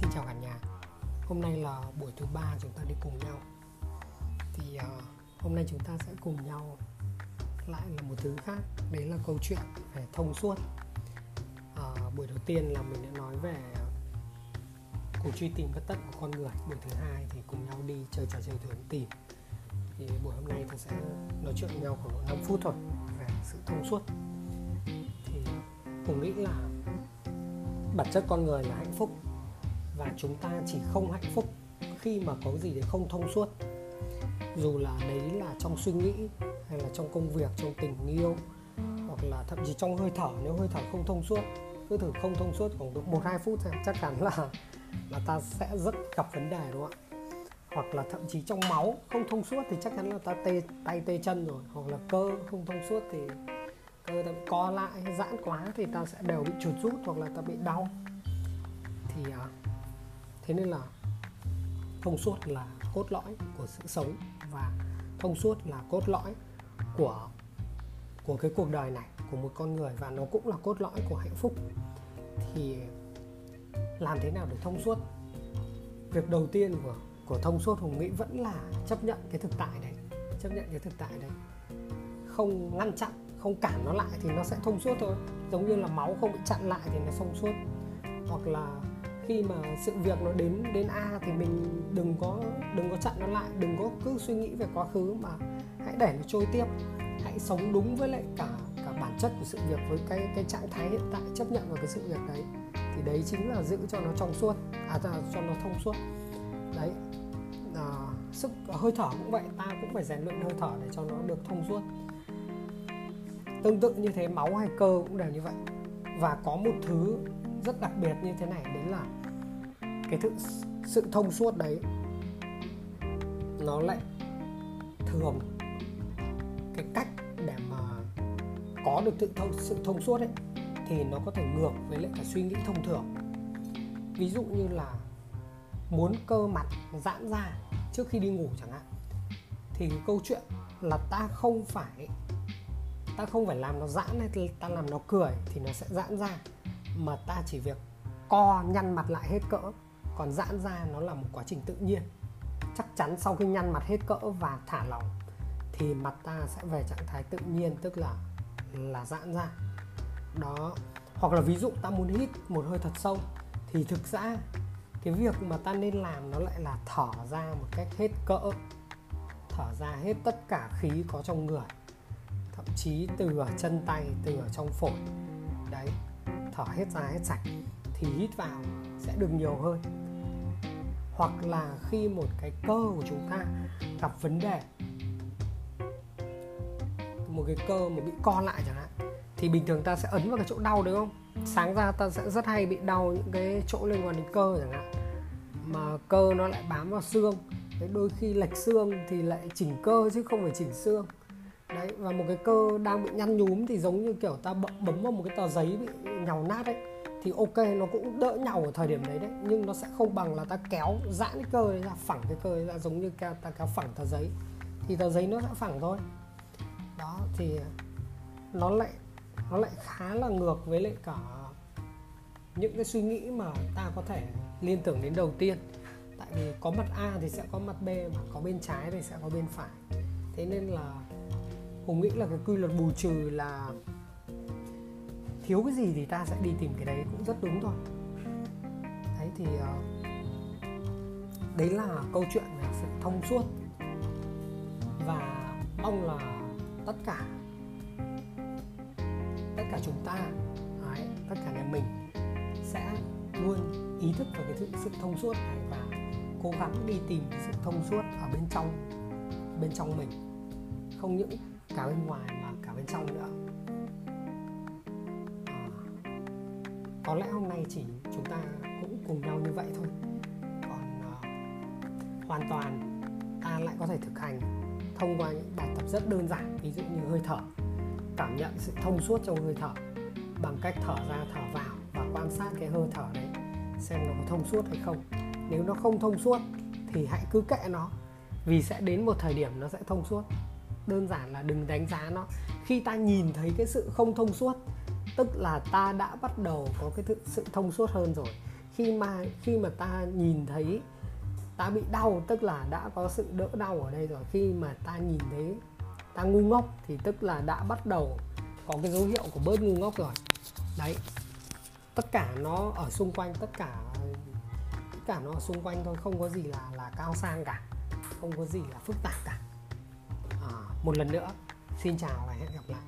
Xin chào cả nhà. Hôm nay là buổi thứ ba chúng ta đi cùng nhau. Thì uh, hôm nay chúng ta sẽ cùng nhau lại là một thứ khác Đấy là câu chuyện về thông suốt. Uh, Buổi đầu tiên là mình đã nói về cuộc truy tìm bất tất của con người. Buổi thứ hai thì cùng nhau đi chơi trò chơi thử tìm. Thì buổi hôm nay tôi sẽ nói chuyện với nhau khoảng 5 phút thôi Về sự thông suốt. Thì cùng nghĩ là bản chất con người là hạnh phúc và chúng ta chỉ không hạnh phúc khi mà có gì để không thông suốt. Dù là đấy là trong suy nghĩ, hay là trong công việc, trong tình yêu, hoặc là thậm chí trong hơi thở, nếu hơi thở không thông suốt, cứ thử không thông suốt khoảng độ một, hai phút chắc chắn là là ta sẽ rất gặp vấn đề, đúng không ạ? Hoặc là thậm chí trong máu không thông suốt thì chắc chắn là ta tê, tay tê chân rồi. Hoặc là cơ không thông suốt thì cơ ta co lại, giãn quá thì ta sẽ đều bị chuột rút hoặc là ta bị đau. Thì à, thế nên là thông suốt là cốt lõi của sự sống và thông suốt là cốt lõi của của cái cuộc đời này, của một con người và nó cũng là cốt lõi của hạnh phúc. Thì làm thế nào để thông suốt? Việc đầu tiên của của thông suốt hùng nghĩ vẫn là chấp nhận cái thực tại đấy, chấp nhận cái thực tại đấy. Không ngăn chặn, không cản nó lại thì nó sẽ thông suốt thôi. Giống như là máu không bị chặn lại thì nó thông suốt. Hoặc là khi mà sự việc nó đến đến a thì mình đừng có đừng có chặn nó lại đừng có cứ suy nghĩ về quá khứ mà hãy để nó trôi tiếp. Hãy sống đúng với lại cả cả bản chất của sự việc với cái cái trạng thái hiện tại chấp nhận vào cái sự việc đấy. Thì đấy chính là giữ cho nó trong suốt à cho nó thông suốt. Đấy. À, sức hơi thở cũng vậy ta cũng phải rèn luyện hơi thở để cho nó được thông suốt. Tương tự như thế máu hay cơ cũng đều như vậy. Và có một thứ rất đặc biệt như thế này đấy là cái thực sự thông suốt đấy nó lại thường cái cách để mà có được tự thông, sự thông suốt ấy thì nó có thể ngược với lại cái suy nghĩ thông thường. Ví dụ như là muốn cơ mặt giãn ra trước khi đi ngủ chẳng hạn thì câu chuyện là ta không phải ta không phải làm nó giãn hay ta làm nó cười thì nó sẽ giãn ra mà ta chỉ việc co nhăn mặt lại hết cỡ còn giãn ra nó là một quá trình tự nhiên. Chắc chắn sau khi nhăn mặt hết cỡ và thả lỏng thì mặt ta sẽ về trạng thái tự nhiên, tức là là giãn ra. Đó. Hoặc là ví dụ ta muốn hít một hơi thật sâu thì thực ra cái việc mà ta nên làm nó lại là thở ra một cách hết cỡ. Thở ra hết tất cả khí có trong người, thậm chí từ ở chân tay, từ ở trong phổi. Đấy. Thở hết ra hết sạch thì hít vào sẽ được nhiều hơn hoặc là khi một cái cơ của chúng ta gặp vấn đề, một cái cơ mà bị co lại chẳng hạn, thì bình thường ta sẽ ấn vào cái chỗ đau, đúng không? Sáng ra ta sẽ rất hay bị đau những cái chỗ liên quan đến cơ chẳng hạn, mà cơ nó lại bám vào xương. Đấy, đôi khi lệch xương thì lại chỉnh cơ chứ không phải chỉnh xương. Đấy, và một cái cơ đang bị nhăn nhúm thì giống như kiểu ta bấm vào một cái tờ giấy bị nhàu nát ấy thì ok, nó cũng đỡ nhau ở thời điểm đấy đấy, nhưng nó sẽ không bằng là ta kéo giãn cái cơ ấy ra, phẳng cái cơ ấy ra, giống như ta kéo phẳng tờ giấy. Thì tờ giấy nó sẽ phẳng thôi. Đó, thì nó lại nó lại khá là ngược với lại cả những cái suy nghĩ mà ta có thể liên tưởng đến đầu tiên. Tại vì có mặt A thì sẽ có mặt B mà có bên trái thì sẽ có bên phải. Thế nên là hùng nghĩ là cái quy luật bù trừ là thiếu cái gì thì ta sẽ đi tìm cái đấy cũng rất đúng thôi. Đấy thì ờ, đấy là câu chuyện về sự thông suốt. Và mong là tất cả tất cả chúng ta đấy, tất cả nhà mình sẽ luôn ý thức về cái sự, sự thông suốt này và cố gắng đi tìm cái sự thông suốt ở bên trong bên trong mình. Không những cả bên ngoài mà cả bên trong nữa. Có lẽ hôm nay chỉ chúng ta cũng cùng nhau như vậy thôi. Còn uh, hoàn toàn ta lại có thể thực hành thông qua những bài tập rất đơn giản ví dụ như hơi thở cảm nhận sự thông suốt trong hơi thở bằng cách thở ra thở vào và quan sát cái hơi thở đấy xem nó có thông suốt hay không. Nếu nó không thông suốt thì hãy cứ kệ nó vì sẽ đến một thời điểm nó sẽ thông suốt. Đơn giản là đừng đánh giá nó. Khi ta nhìn thấy cái sự không thông suốt tức là ta đã bắt đầu có cái sự thông suốt hơn rồi. Khi mà khi mà ta nhìn thấy ta bị đau tức là đã có sự đỡ đau ở đây rồi khi mà ta nhìn thấy ta ngu ngốc thì tức là đã bắt đầu có cái dấu hiệu của bớt ngu ngốc rồi. Đấy. Tất cả nó ở xung quanh tất cả tất cả nó ở xung quanh thôi không có gì là là cao sang cả không có gì là phức tạp cả. À, một lần nữa xin chào và hẹn gặp lại.